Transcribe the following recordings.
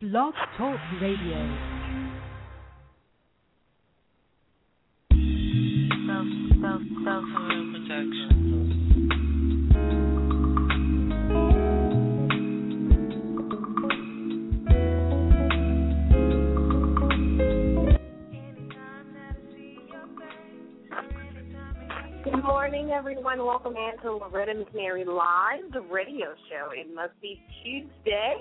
Blog Talk Radio. Good morning, everyone. Welcome in to Loretta McNary Live, the radio show. It must be Tuesday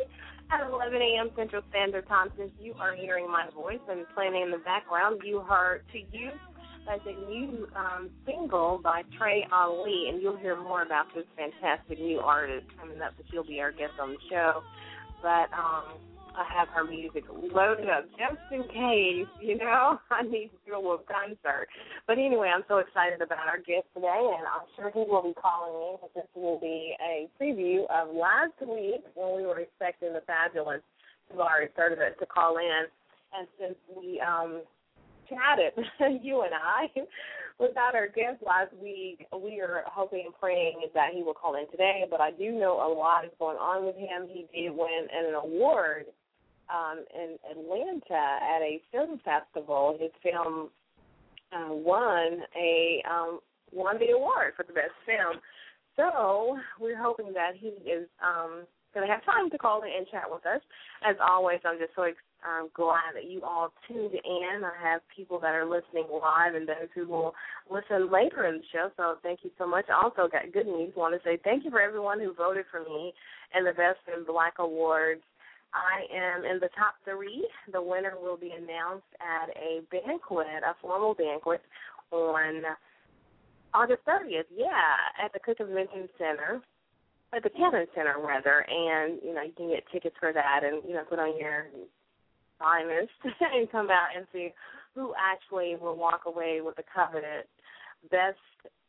at 11 a.m. Central Standard Time. Since you are hearing my voice and playing in the background, you heard To You. That's a new um, single by Trey Ali, and you'll hear more about this fantastic new artist coming up, but she'll be our guest on the show. But um, I have her music loaded up just in case, you know, I need to do a little concert. But anyway, I'm so excited about our guest today, and I'm sure he will be calling in because this will be a preview of last week when we were expecting the fabulous Tabari Sturdivant to call in. And since we um chatted, you and I, without our guest last week, we are hoping and praying that he will call in today. But I do know a lot is going on with him. He did win an award um, in Atlanta at a film festival. His film uh, won a um, won the award for the best film. So we're hoping that he is um, going to have time to call in and chat with us. As always, I'm just so um, glad that you all tuned in. I have people that are listening live and those who will listen later in the show. So thank you so much. Also, got good news. Want to say thank you for everyone who voted for me in the Best in Black Awards I am in the top three. The winner will be announced at a banquet, a formal banquet, on August 30th. Yeah, at the Cook Convention Center, at the Cannon Center rather, and you know you can get tickets for that, and you know put on your finest and come out and see who actually will walk away with the coveted best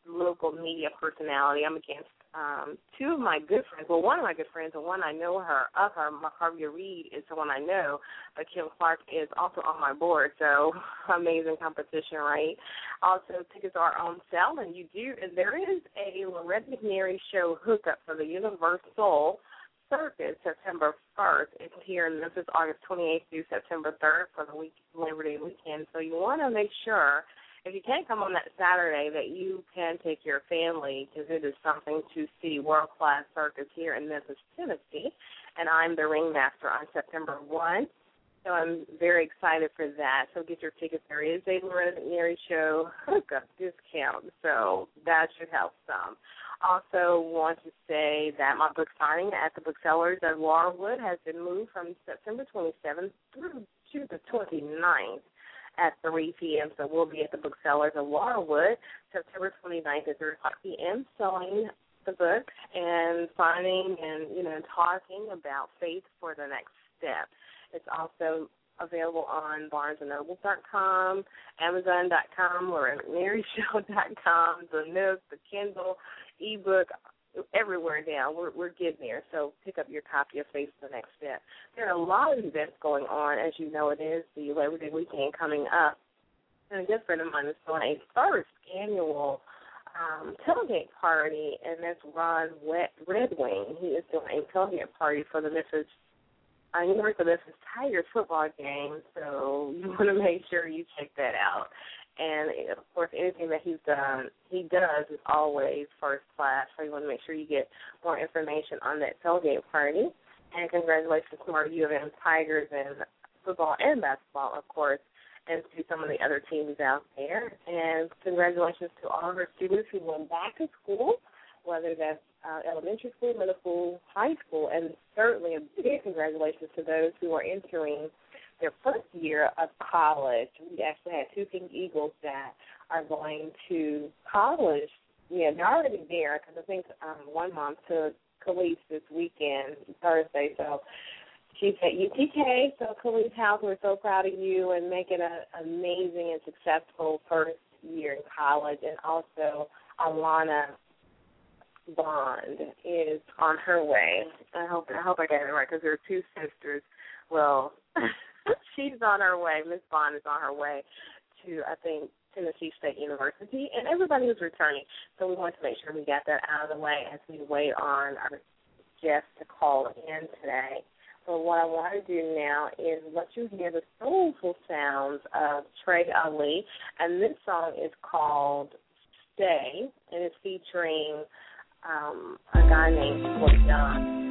local media personality. I'm against um, two of my good friends. Well, one of my good friends, and one I know her of her, Macarvia Reed, is the one I know, but Kim Clark is also on my board. So amazing competition, right? Also, tickets are on sale, and you do. And there is a Loretta McNary show hookup for the Universal Circus September 1st. It's here in Memphis, August 28th through September 3rd for the week Labor Day weekend. So you want to make sure if you can't come on that Saturday, that you can take your family because it is something to see. World class circus here in Memphis, Tennessee, and I'm the ringmaster on September one. So I'm very excited for that. So get your tickets. There is a Loretta McNary show hookup discount, so that should help some. Also, want to say that my book signing at the booksellers at Laurelwood has been moved from September 27th through to the 29th at 3 p.m. So we'll be at the booksellers of Laurelwood September 29th at 3 o'clock p.m. selling the book and signing and, you know, talking about faith for the next step. It's also available on BarnesandNobles.com, Amazon.com, or MaryShow.com, the Nook, the Kindle, ebook, everywhere now. We're we're getting there. So pick up your copy of Face the Next Step. There are a lot of events going on, as you know it is the Labor Day weekend coming up. And a good friend of mine is throwing a first annual um, tailgate party, and that's Ron Red Wing. He is doing a tailgate party for the Memphis uh, University of Memphis Tigers football game. So you want to make sure you check that out. And of course, anything that he's done, he does is always first class. So you want to make sure you get more information on that tailgate party. And congratulations to our U of M Tigers and football and basketball, of course, and to some of the other teams out there. And congratulations to all of our students who went back to school, whether that's uh, elementary school, middle school, high school, and certainly a big congratulations to those who are entering their first year of college. We actually had two Pink Eagles that are going to college. Yeah, they're already there because I think um, one mom took Khalees this weekend, Thursday. So she's at UTK, so Khalees House, we're so proud of you and making an amazing and successful first year in college. And also, Alana Bond is on her way. I hope I hope I got it right because there are two sisters. Well, she's on her way. Miss Bond is on her way to I think Tennessee State University, and everybody is returning. So we want to make sure we got that out of the way as we wait on our guest to call in today. But what I want to do now is let you hear the soulful sounds of Trey Ali, and this song is called "Stay," and it's featuring um, a guy named John.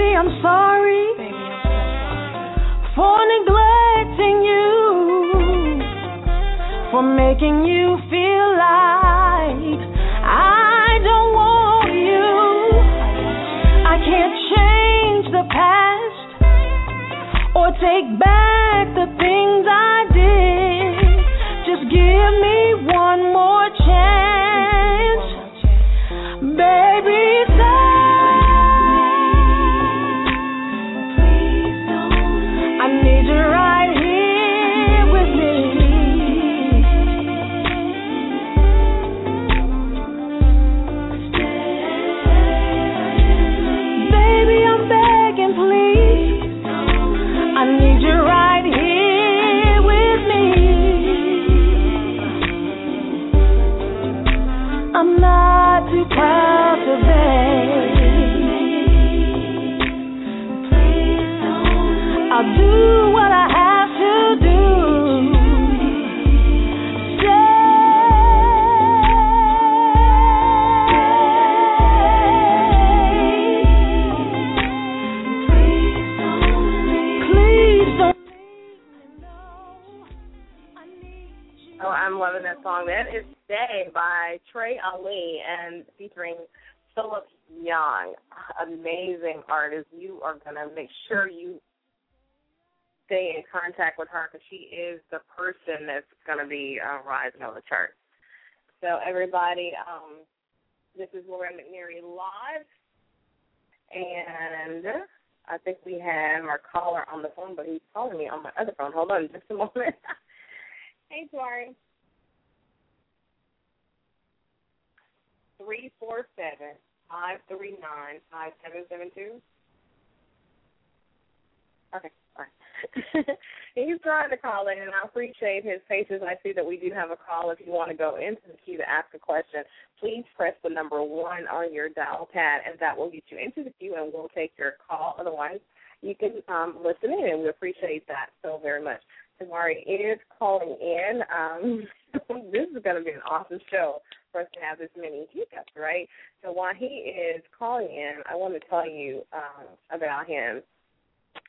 Baby, I'm sorry for neglecting you, for making you feel like I don't want you. I can't change the past or take back the things Ali and featuring Philip Young. Amazing artist. You are going to make sure you stay in contact with her because she is the person that's going to be uh, rising on the chart. So, everybody, um, this is Loretta McNary live. And I think we have our caller on the phone, but he's calling me on my other phone. Hold on just a moment. hey, Tabari. Three four seven five three nine five seven seven two. Okay, all right. He's trying to call in, and I appreciate his patience. I see that we do have a call. If you want to go into the queue to ask a question, please press the number one on your dial pad, and that will get you into the queue, and we'll take your call. Otherwise, you can um, listen in, and we appreciate that so very much. Tabari is calling in. Um, this is going to be an awesome show to have this many hiccups, right? So while he is calling in, I want to tell you um, about him.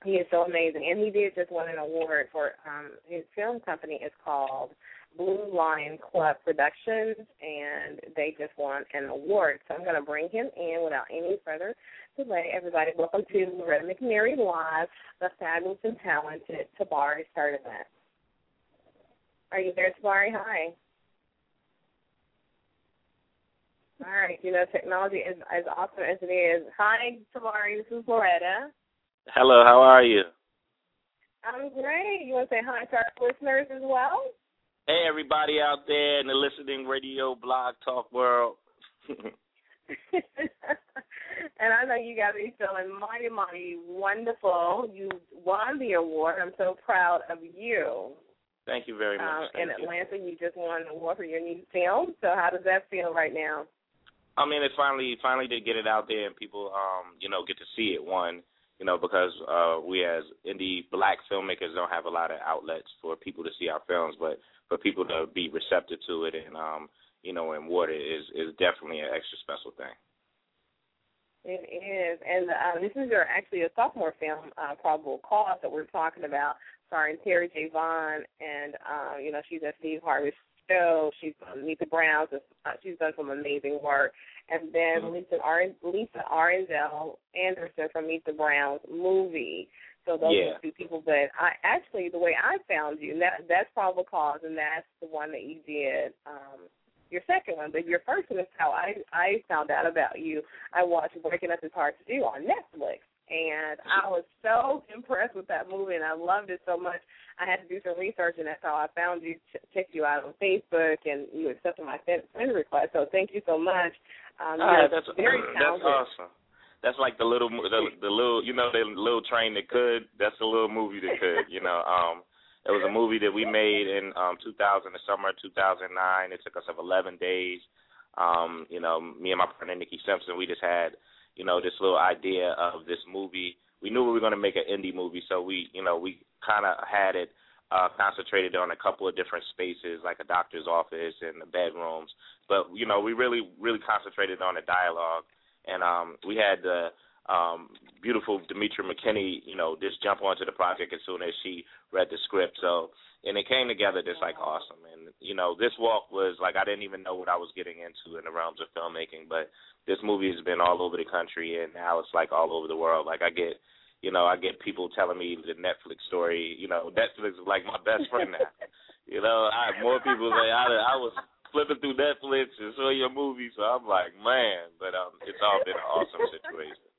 He is so amazing, and he did just win an award for um, his film company. is called Blue Lion Club Productions, and they just won an award. So I'm going to bring him in without any further delay. Everybody, welcome to Loretta McNary Live, the fabulous and talented Tabari Sturdivant. Are you there, Tabari? Hi. All right, you know, technology is as awesome as it is. Hi, Tabari, this is Loretta. Hello, how are you? I'm great. You want to say hi to our listeners as well? Hey, everybody out there in the listening radio, blog, talk world. and I know you guys are feeling mighty, mighty wonderful. You won the award. I'm so proud of you. Thank you very much. Um, in Atlanta, you. you just won an award for your new film. So how does that feel right now? I mean, it finally finally to get it out there and people, um, you know, get to see it. One, you know, because uh, we as indie black filmmakers don't have a lot of outlets for people to see our films, but for people to be receptive to it and um, you know, and water is is definitely an extra special thing. It is, and uh, this is your actually a sophomore film, uh, Probable Cause, that we're talking about, starring Terri J. Vaughn, and uh, you know she's at Steve Harvey's show. She's Meet the Uh, she's done some amazing work. And then mm-hmm. Lisa Ar- Lisa Anderson from Meet the Browns movie. So those yeah. are two people. But I actually, the way I found you, that that's probable cause, and that's the one that you did. Um, your second one, but your first one is how I I found out about you. I watched Breaking Up Is Hard to Do on Netflix, and I was so impressed with that movie, and I loved it so much. I had to do some research, and that's how I found you, ch- checked you out on Facebook, and you accepted my friend request. So thank you so much. Um, uh, that's very talented. That's awesome. That's like the little, the, the little, you know, the little train that could. That's the little movie that could. You know, um, it was a movie that we made in um 2000, the summer of 2009. It took us of 11 days. Um, you know, me and my partner Nikki Simpson, we just had you know, this little idea of this movie. We knew we were going to make an indie movie, so we, you know, we kind of had it uh, concentrated on a couple of different spaces, like a doctor's office and the bedrooms. But you know, we really, really concentrated on the dialogue, and um, we had the um, beautiful Demetria McKinney, you know, just jump onto the project as soon as she read the script. So, and it came together just like awesome. And you know, this walk was like I didn't even know what I was getting into in the realms of filmmaking, but this movie has been all over the country and now it's like all over the world. Like I get you know, I get people telling me the Netflix story. You know, Netflix is like my best friend now. you know, I have more people say I I was flipping through Netflix and saw your movie, so I'm like, man. But um, it's all been an awesome situation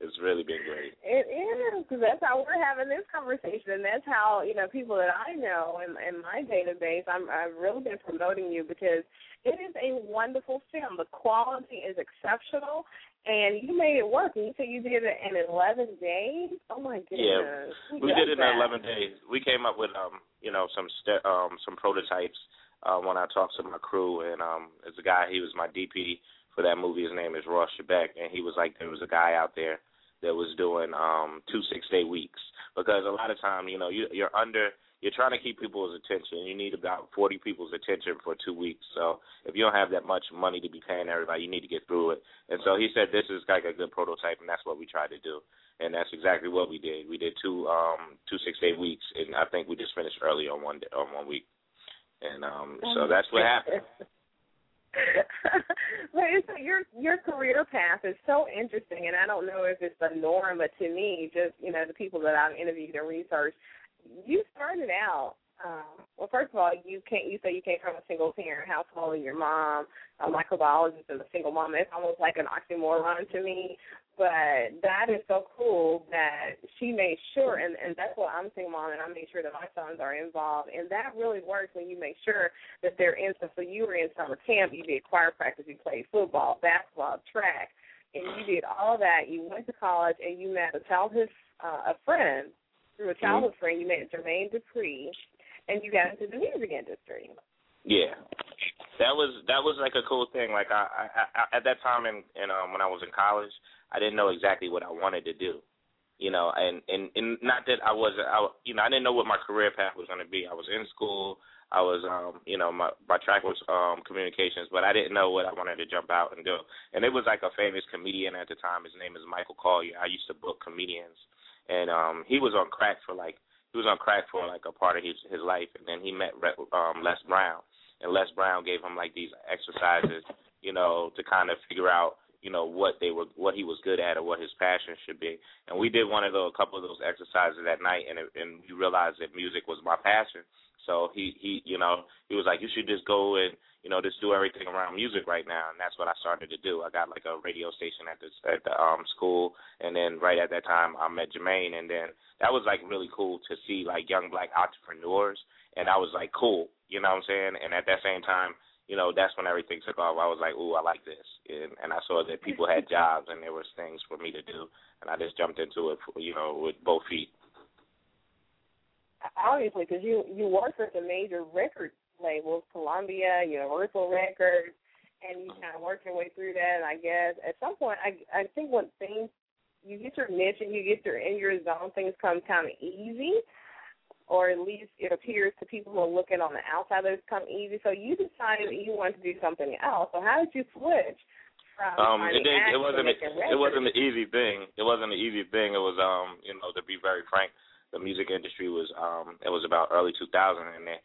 it's really been great. It is because that's how we're having this conversation, and that's how you know people that I know in, in my database. I'm I've really been promoting you because it is a wonderful film. The quality is exceptional, and you made it work. And you said you did it in 11 days. Oh my goodness! Yeah, we did it that? in 11 days. We came up with um you know some st- um some prototypes uh, when I talked to my crew, and um there's a guy. He was my DP for that movie. His name is Ross Shebeck, and he was like there was a guy out there that was doing um two six day weeks. Because a lot of time you know you you're under you're trying to keep people's attention. You need about 40 people's attention for two weeks. So if you don't have that much money to be paying everybody you need to get through it. And so he said this is like a good prototype and that's what we tried to do. And that's exactly what we did. We did two um two six day weeks and i think we just finished early on one day on one week. And um so that's what happened but it's, your your career path is so interesting, and I don't know if it's the norm, but to me, just you know, the people that I've interviewed and researched, you started out Um, well, first of all, you can't. You say you came from a single parent household. And your mom, a microbiologist, and a single mom. It's almost like an oxymoron to me. But that is so cool that she made sure, and and that's what I'm single mom, and I made sure that my sons are involved, and that really works when you make sure that they're in. So, so you were in summer camp, you did choir practice, you played football, basketball, track, and you did all that. You went to college, and you met a childhood uh, a friend through a childhood mm-hmm. friend. You met Jermaine Dupri and you got into the music industry. Yeah, that was that was like a cool thing. Like I, I, I at that time in, in um when I was in college, I didn't know exactly what I wanted to do. You know, and and and not that I wasn't, I you know, I didn't know what my career path was going to be. I was in school. I was, um, you know, my my track was um communications, but I didn't know what I wanted to jump out and do. And it was like a famous comedian at the time. His name is Michael Colyar. I used to book comedians, and um he was on crack for like he was on crack for like a part of his his life, and then he met um, Les Brown, and Les Brown gave him like these exercises, you know, to kind of figure out you know what they were what he was good at or what his passion should be. And we did one of those a couple of those exercises that night and it, and we realized that music was my passion. So he he you know he was like you should just go and you know just do everything around music right now. And that's what I started to do. I got like a radio station at the at the um school. And then right at that time I met Jermaine and then that was like really cool to see like young black entrepreneurs. And I was like cool, you know what I'm saying? And at that same time, you know, that's when everything took off. I was like, "Ooh, I like this," and, and I saw that people had jobs and there was things for me to do, and I just jumped into it, you know, with both feet. Obviously, because you you worked with the major record labels, Columbia, Universal Records, and you kind of worked your way through that. And I guess at some point, I I think when things you get your niche and you get your in your zone, things come kind of easy, or at least it appears to people who are looking on the outside that it's come easy. So you decided that you wanted to do something else. So how did you switch? From um, it, did, it wasn't a, it wasn't an easy thing. It wasn't an easy thing. It was um, you know, to be very frank, the music industry was um, it was about early 2000, and then,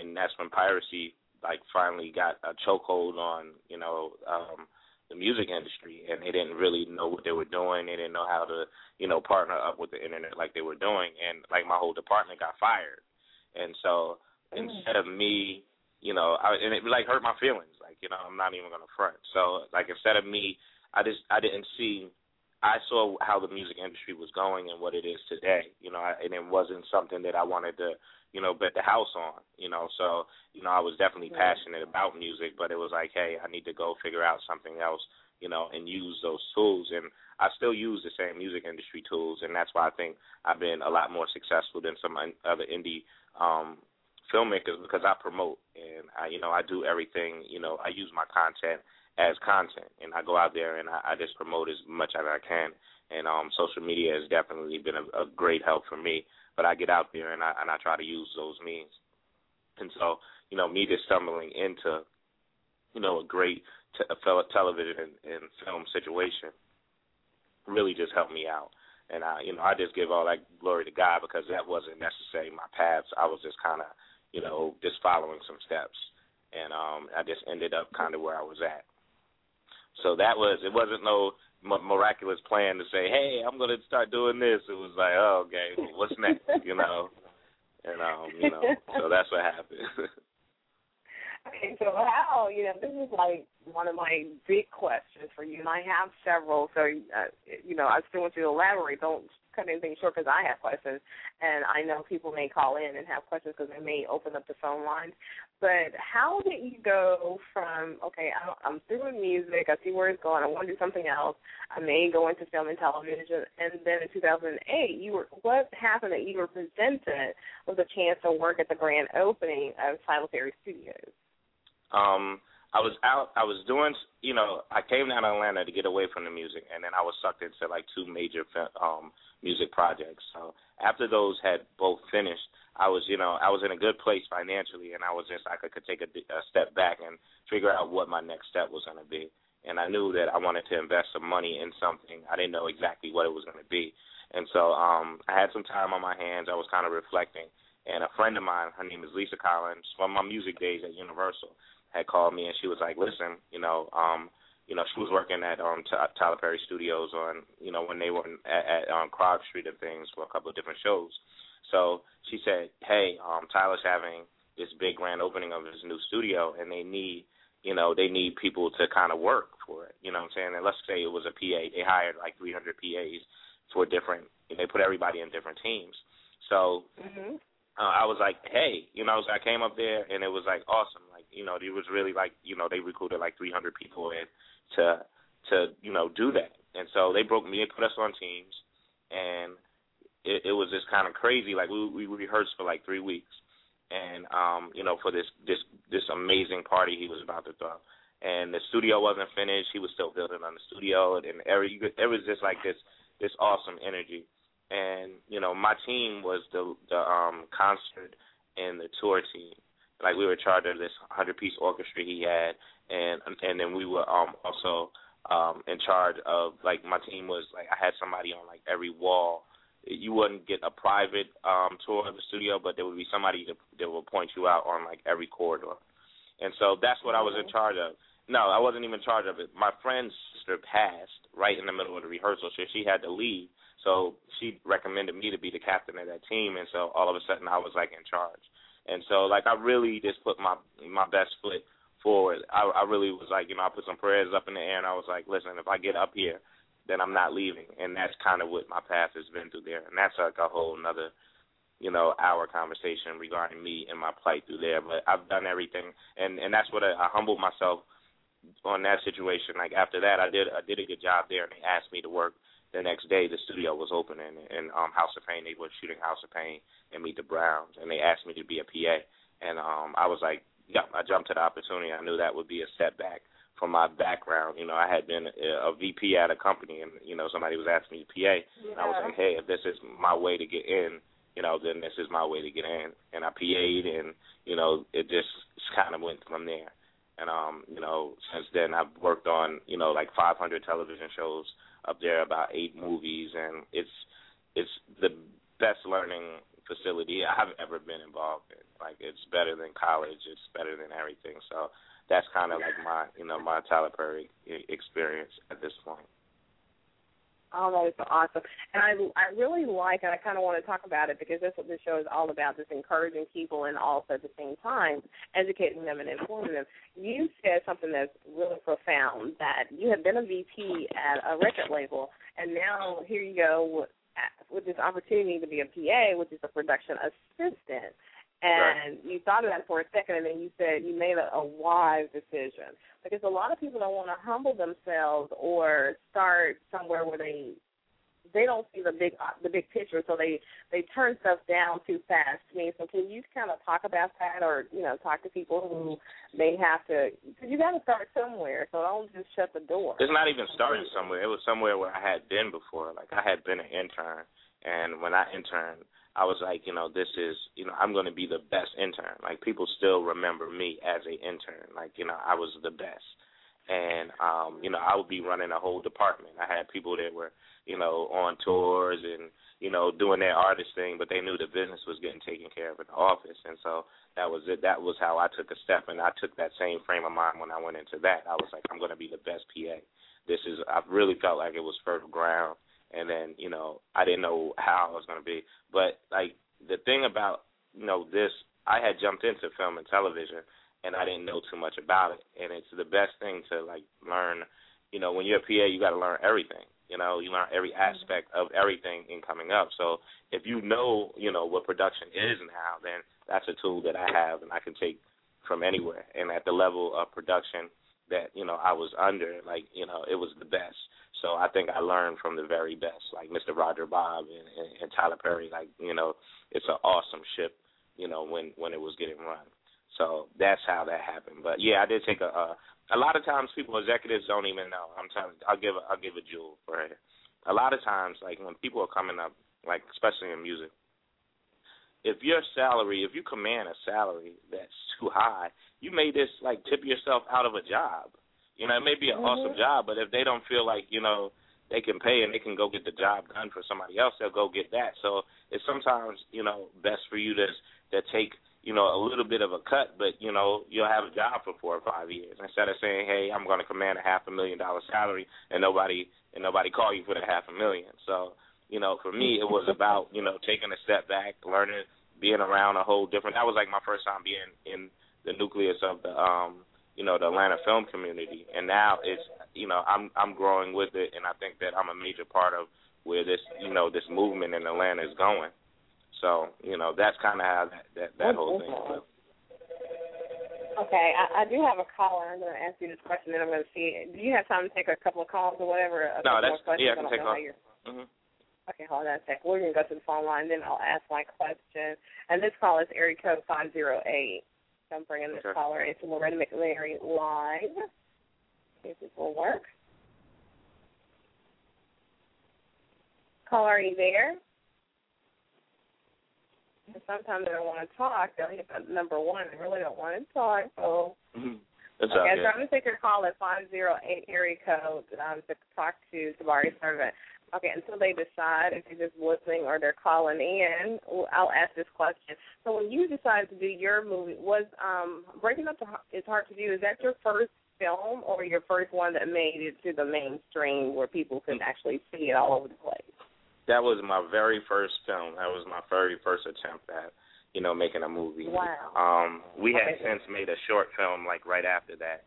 and that's when piracy like finally got a chokehold on you know um the music industry and they didn't really know what they were doing. They didn't know how to, you know, partner up with the internet like they were doing and like my whole department got fired. And so mm. instead of me, you know, I, and it like hurt my feelings. Like, you know, I'm not even gonna front. So like instead of me I just I didn't see I saw how the music industry was going and what it is today, you know, I, and it wasn't something that I wanted to you know, bet the house on, you know. So, you know, I was definitely passionate about music, but it was like, hey, I need to go figure out something else, you know, and use those tools. And I still use the same music industry tools, and that's why I think I've been a lot more successful than some other indie um filmmakers because I promote and I, you know, I do everything, you know, I use my content as content, and I go out there and I, I just promote as much as I can. And um, social media has definitely been a, a great help for me but I get out there and I and I try to use those means. And so, you know, me just stumbling into, you know, a great te- television and, and film situation really just helped me out. And I, you know, I just give all that glory to God because that wasn't necessarily my paths. I was just kind of, you know, just following some steps, and um, I just ended up kind of where I was at. So that was it. wasn't no miraculous plan to say, "Hey, I'm going to start doing this." It was like, "Oh, okay, well, what's next?" you know, and um, you know, so that's what happened. okay, so how you know this is like one of my big questions for you, and I have several. So uh, you know, I still want you to elaborate. Don't cut anything short because I have questions, and I know people may call in and have questions because they may open up the phone lines. But how did you go from okay, I'm through with music, I see where it's going, I want to do something else, I may go into film and television, and then in 2008, you were what happened that you were presented with a chance to work at the grand opening of Perry Studios? Um, I was out. I was doing. You know, I came down to Atlanta to get away from the music, and then I was sucked into like two major um music projects. So after those had both finished, I was, you know, I was in a good place financially, and I was just I could, could take a, a step back and figure out what my next step was going to be. And I knew that I wanted to invest some money in something. I didn't know exactly what it was going to be, and so um I had some time on my hands. I was kind of reflecting, and a friend of mine, her name is Lisa Collins, from my music days at Universal had called me and she was like, "Listen, you know, um, you know, she was working at um T- Tyler Perry Studios on, you know, when they were at, at on Krog Street and things for a couple of different shows." So she said, "Hey, um, Tyler's having this big grand opening of his new studio, and they need, you know, they need people to kind of work for it. You know what I'm saying? And let's say it was a PA, they hired like 300 PAs for different, and they put everybody in different teams. So Mm-hmm. uh, I was like, hey, you know, so I came up there and it was like awesome. Like, you know, it was really like, you know, they recruited like 300 people in to to you know do that. And so they broke me and put us on teams, and it, it was just kind of crazy. Like we we rehearsed for like three weeks, and um, you know, for this this this amazing party he was about to throw. And the studio wasn't finished. He was still building on the studio, and every it was just like this this awesome energy and you know my team was the the um concert and the tour team like we were charged of this hundred piece orchestra he had and and then we were um also um in charge of like my team was like I had somebody on like every wall. You wouldn't get a private um tour of the studio but there would be somebody that, that would point you out on like every corridor. And so that's what I was in charge of. No I wasn't even in charge of it. My friend's sister passed right in the middle of the rehearsal. So she had to leave. So she recommended me to be the captain of that team, and so all of a sudden I was like in charge. And so like I really just put my my best foot forward. I, I really was like, you know, I put some prayers up in the air, and I was like, listen, if I get up here, then I'm not leaving. And that's kind of what my path has been through there. And that's like a whole another, you know, hour conversation regarding me and my plight through there. But I've done everything, and and that's what I, I humbled myself on that situation. Like after that, I did I did a good job there, and they asked me to work the next day the studio was open in, in um House of Payne. They were shooting House of Payne and Meet the Browns, and they asked me to be a PA, and um I was like, yeah, I jumped to the opportunity. I knew that would be a setback from my background. You know, I had been a, a VP at a company, and you know somebody was asking me to PA, Yeah. and I was like, hey, if this is my way to get in. You know, then this is my way to get in, and I PA'd, and you know, it just kind of went from there. And um, you know, since then I've worked on you know like 500 television shows up there, about eight movies, and it's it's the best learning facility I've ever been involved in. Like it's better than college, it's better than everything. So that's kind of like my you know my Tyler Perry experience at this point. Oh, that is awesome. And I I really like and I kinda want to talk about it because that's what this show is all about, just encouraging people and also at the same time educating them and informing them. You said something that's really profound that you have been a VP at a record label and now here you go with this opportunity to be a PA, which is a production assistant. And you thought of that for a second, and then you said you made a, a wise decision because a lot of people don't want to humble themselves or start somewhere where they they don't see the big the big picture, so they they turn stuff down too fast. I mean, so can you kind of talk about that, or you know, talk to people who may have to because you got to start somewhere, so don't just shut the door. It's not even starting somewhere. It was somewhere where I had been before. Like I had been an intern, and when I interned, I was like, you know, this is, you know, I'm going to be the best intern. Like people still remember me as a intern. Like you know, I was the best, and um, you know, I would be running a whole department. I had people that were, you know, on tours and you know doing their artist thing, but they knew the business was getting taken care of in the office, and so that was it. That was how I took a step, and I took that same frame of mind when I went into that. I was like, I'm going to be the best PA. This is. I really felt like it was fertile ground and then you know I didn't know how I was going to be. But like the thing about you know this, I had jumped into film and television, and I didn't know too much about it. And it's the best thing to like learn. You know, when you're a PA, you got to learn everything. You know, you learn every mm-hmm. aspect of everything in coming up. So if you know, you know what production is and how, then that's a tool that I have and I can take from anywhere. And at the level of production that you know I was under, like you know, it was the best. So I think I learned from the very best, like Mr. Roger Bobb and, and, and Tyler Perry. Like you know, it's an awesome ship. You know, when when it was getting run. So that's how that happened. But yeah, I did take a. a a lot of times, people executives don't even know. I'm telling. I'll give. A, I'll give a jewel for it. A lot of times, like when people are coming up, like especially in music, if your salary, if you command a salary that's too high, you may just like tip yourself out of a job. You know, it may be an Mhm. awesome job, but if they don't feel like you know they can pay and they can go get the job done for somebody else, they'll go get that. So it's sometimes you know best for you to to take you know a little bit of a cut, but you know you'll have a job for four or five years instead of saying, hey, I'm going to command a half a million dollar salary and nobody and nobody call you for the half a million. So you know, for me, it was about you know taking a step back, learning, being around a whole different. That was like my first time being in the nucleus of the um you know the Atlanta film community, and now it's you know I'm I'm growing with it, and I think that I'm a major part of where this you know this movement in Atlanta is going. So you know that's kind of how that that, that whole thing. Went. Okay, I, I do have a caller. I'm going to ask you this question, and I'm going to see. Do you have time to take a couple of calls or whatever? A no, that's yeah. I can take calls. Mm-hmm. Okay, hold on a sec. We're going to go to the phone line, then I'll ask my question. And this call is area code 508. So I'm bringing this okay. caller into Loretta McNary live. See if this will work. Caller, are you there? sometimes they don't want to talk. They'll hit number one. They really don't want to talk. So, mm-hmm. okay, okay. so I'm going to take your call at 508 area code um, to talk to Tabari Sturdivant. Okay, until they decide if they're just listening or they're calling in, I'll ask this question. So when you decided to do your movie, was um, Breaking Up is Hard to Do, is that your first film or your first one that made it to the mainstream where people could actually see it all over the place? that was my very first film. That was my very first attempt at, you know, making a movie. Wow. Um, we okay. had since made a short film like right after that,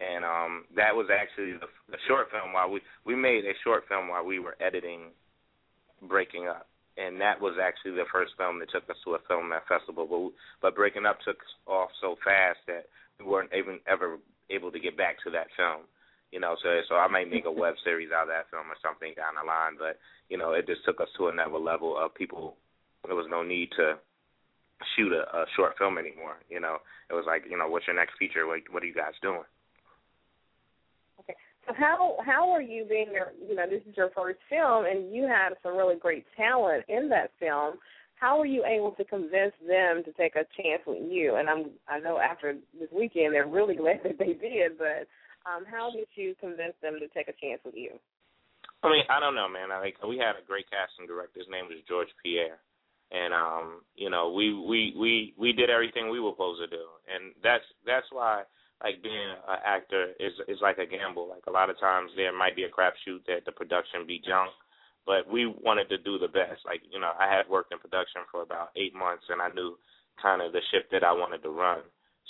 and um, that was actually the, the short film while we we made a short film while we were editing Breaking Up, and that was actually the first film that took us to a film festival. But but Breaking Up took off so fast that we weren't even ever able to get back to that film. You know, so so I might make a web series out of that film or something down the line, but you know, it just took us to another level of people. There was no need to shoot a, a short film anymore. You know, it was like, you know, what's your next feature? What, what are you guys doing? Okay, so how how are you being your, you know, this is your first film, and you had some really great talent in that film. How were you able to convince them to take a chance with you? And I'm I know after this weekend they're really glad that they did, but um, how did you convince them to take a chance with you? I mean, I don't know, man. I like we had a great casting director. His name was George Pierre, and um, you know, we we we we did everything we were supposed to do, and that's that's why like being an actor is is like a gamble. Like a lot of times there might be a crapshoot that the production be junk, but we wanted to do the best. Like you know, I had worked in production for about eight months, and I knew kind of the ship that I wanted to run.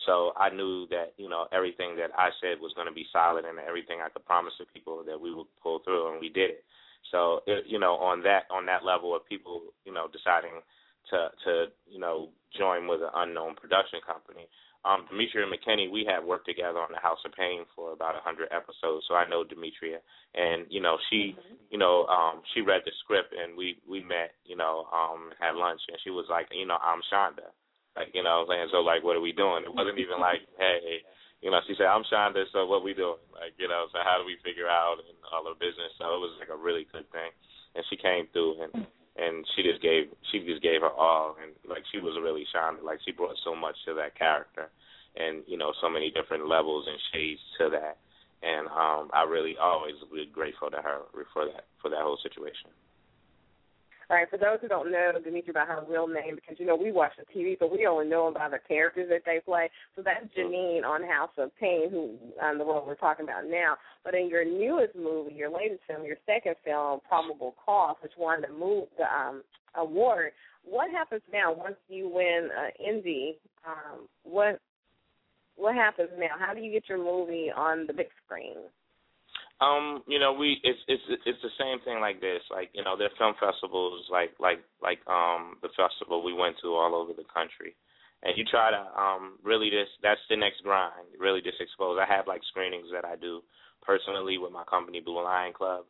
So I knew that you know everything that I said was going to be solid, and everything I could promise to people that we would pull through, and we did it. So it, you know, on that on that level of people, you know, deciding to to you know join with an unknown production company. Um, Demetria McKinney, we have worked together on the House of Payne for about a hundred episodes, so I know Demetria, and you know she, mm-hmm. you know, um, she read the script and we we met, you know, um, had lunch, and she was like, you know, I'm Shonda, like, you know what I'm saying? So like what are we doing? It wasn't even like, hey, you know, she said, I'm Shonda, so what we doing? Like, you know, so how do we figure out and all the business? So it was like a really good thing. And she came through and and she just gave she just gave her all and like she was really Shonda. Like she brought so much to that character and, you know, so many different levels and shades to that. And um I really always be grateful to her for that for that whole situation. All right, for those who don't know Demetria by her real name, because you know we watch the TV, but we only know about the characters that they play. So that's Janine on House of Payne, who um, the role we're talking about now. But in your newest movie, your latest film, your second film, Probable Cause, which won the move the um, award, what happens now once you win uh, Indy? Um, what what happens now? How do you get your movie on the big screen? Um, you know, we it's it's it's the same thing like this. Like, you know, there are film festivals like like like um the festival we went to all over the country. And you try to um really just that's the next grind, really just expose. I have like screenings that I do personally with my company Blue Lion Club.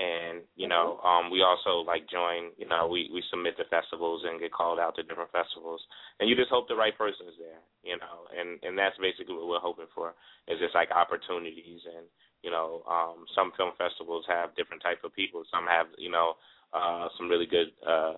And, you know, um we also like join, you know, we we submit to festivals and get called out to different festivals. And you just hope the right person is there, you know. And and that's basically what we're hoping for is just like opportunities and you know, um, some film festivals have different type of people. Some have, you know, uh, some really good uh,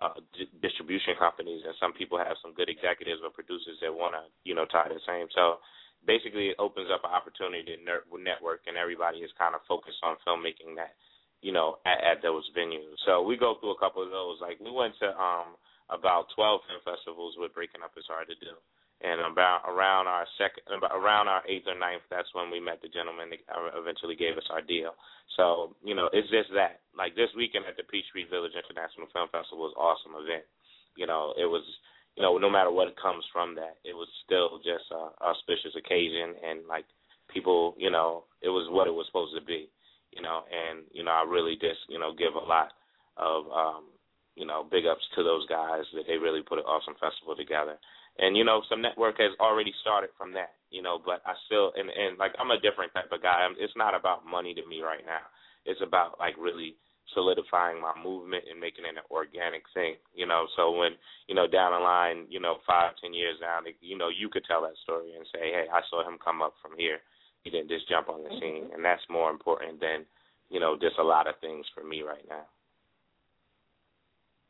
uh, d- distribution companies, and some people have some good executives or producers that want to, you know, tie the same. So basically, it opens up an opportunity to ner- network, and everybody is kind of focused on filmmaking that, you know, at, at those venues. So we go through a couple of those. Like we went to um, about 12 film festivals with Breaking Up is Hard to Do and about around our second, about around our eighth or ninth, that's when we met the gentleman that eventually gave us our deal. So you know, it's just that. Like this weekend at the Peachtree Village International Film Festival was awesome event. You know, it was, you know, no matter what comes from that, it was still just a auspicious occasion, and like people, you know, it was what it was supposed to be. You know, and you know, I really just, you know, give a lot of, um, you know, big ups to those guys that they really put an awesome festival together and you know some network has already started from that you know but i still and and like i'm a different type of guy. I'm, it's not about money to me right now. It's about like really solidifying my movement and making it an organic thing you know. So when you know down the line you know five ten years down you know you could tell that story and say hey i saw him come up from here. He didn't just jump on the scene. Mm-hmm. And that's more important than you know just a lot of things for me right now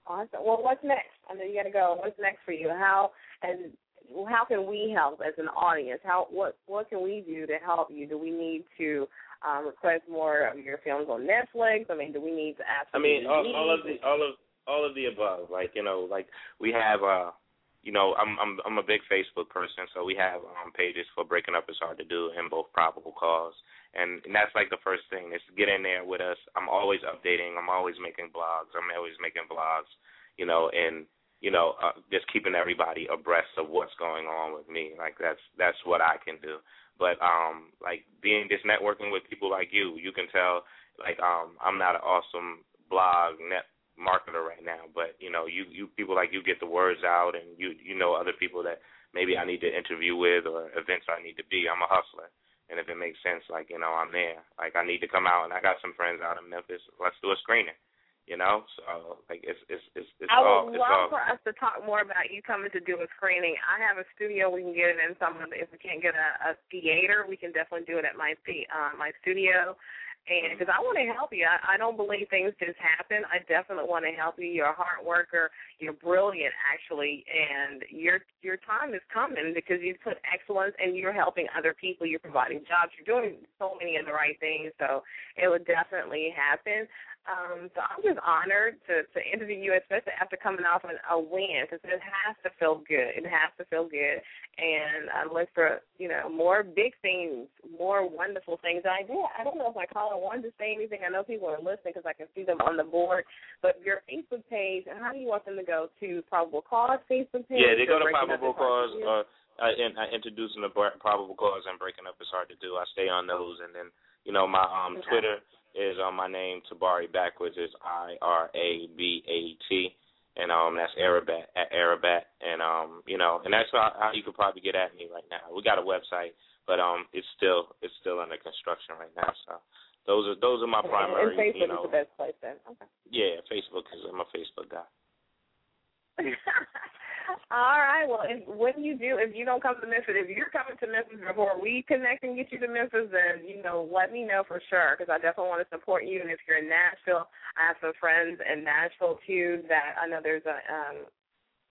Awesome. Well, what's next? I know you got to go. What's next for you? How and how can we help as an audience? How what what can we do to help you? Do we need to um, request more of your films on Netflix? I mean, do we need to ask? I mean, all, all of the all of all of the above. Like you know, like we have uh you know, I'm I'm I'm a big Facebook person, so we have um pages for breaking up is hard to do and both probable cause. And, and that's like the first thing is get in there with us. I'm always updating. I'm always making blogs. I'm always making vlogs, you know, and you know, uh, just keeping everybody abreast of what's going on with me. Like that's that's what I can do. But um, like being just networking with people like you, you can tell. Like um, I'm not an awesome blog net marketer right now, but you know, you you people like you get the words out, and you you know other people that maybe I need to interview with or events I need to be. I'm a hustler. And if it makes sense, like you know, I'm there. Like I need to come out, and I got some friends out in Memphis. Let's do a screening. You know, so like it's it's it's, it's I all. would love all, for us to talk more about you coming to do a screening. I have a studio we can get it in some if we can't get a, a theater, we can definitely do it at my uh, my studio and because I want to help you. I, I don't believe things just happen. I definitely want to help you. You're a hard worker. You're brilliant, actually, and your your time is coming because you put excellence and you're helping other people. You're providing jobs. You're doing so many of the right things. So it would definitely happen. Um, so I'm just honored to, to interview you, especially after coming off an, a win, because it has to feel good. It has to feel good, and I look for you know more big things, more wonderful things. I did. I don't know if my caller wanted to say anything. I know people are listening because I can see them on the board. But your Facebook page, and how do you want them to go to Probable Cause Facebook page? Yeah, they go to Probable Cause. Uh, I, and I introducing the probable cause and breaking up is hard to do. I stay on those, and then you know my um okay. Twitter is on um, my name Tabari backwards is I R A B A T and um that's Irabat at Irabat and um you know and that's how, how you could probably get at me right now. We got a website, but um it's still it's still under construction right now. So those are those are my primary. And Facebook you know, is the best place then. Okay. Yeah, Facebook because I'm a Facebook guy. All right. Well, if, when you do, if you don't come to Memphis, if you're coming to Memphis before we connect and get you to Memphis, then you know, let me know for sure because I definitely want to support you. And if you're in Nashville, I have some friends in Nashville too. That I know there's a um,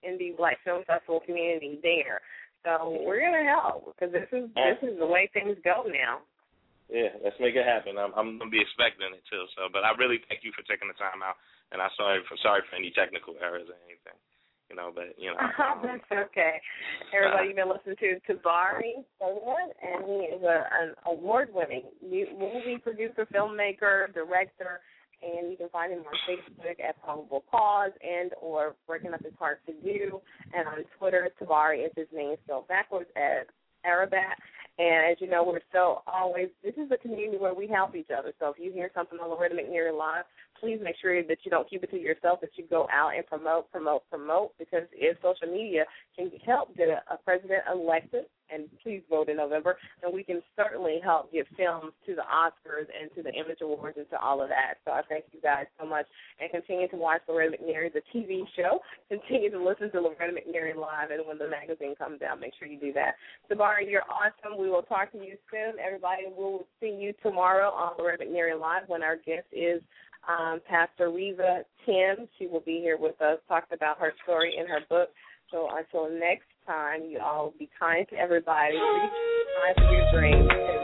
indie Black Film Festival community there. So we're gonna help because this is this is the way things go now. Yeah, let's make it happen. I'm, I'm gonna be expecting it too. So, but I really thank you for taking the time out, and I'm sorry for sorry for any technical errors or anything you know, but you know. Um, That's okay. Everybody, you've been listening to Tabari Solomon, and he is a, an award-winning movie producer, filmmaker, director, and you can find him on Facebook at Probable Cause and or Breaking Up Is Hard to Do, and on Twitter, Tabari is his name spelled backwards as Irabat. And as you know, we're so always this is a community where we help each other. So if you hear something on Loretta McNary Live, please make sure that you don't keep it to yourself, that you go out and promote, promote, promote, because if social media can help get a, a president elected, and please vote in November, then we can certainly help get films to the Oscars and to the Image Awards and to all of that. So I thank you guys so much, and continue to watch Loretta McNary, the TV show. Continue to listen to Loretta McNary live, and when the magazine comes out, make sure you do that. Tabari, you're awesome. We will talk to you soon. Everybody, we'll see you tomorrow on Loretta McNary Live when our guest is um, Pastor Riva Tim. She will be here with us talking about her story in her book. So until next time, you all be kind to everybody. Reach high for your dreams and.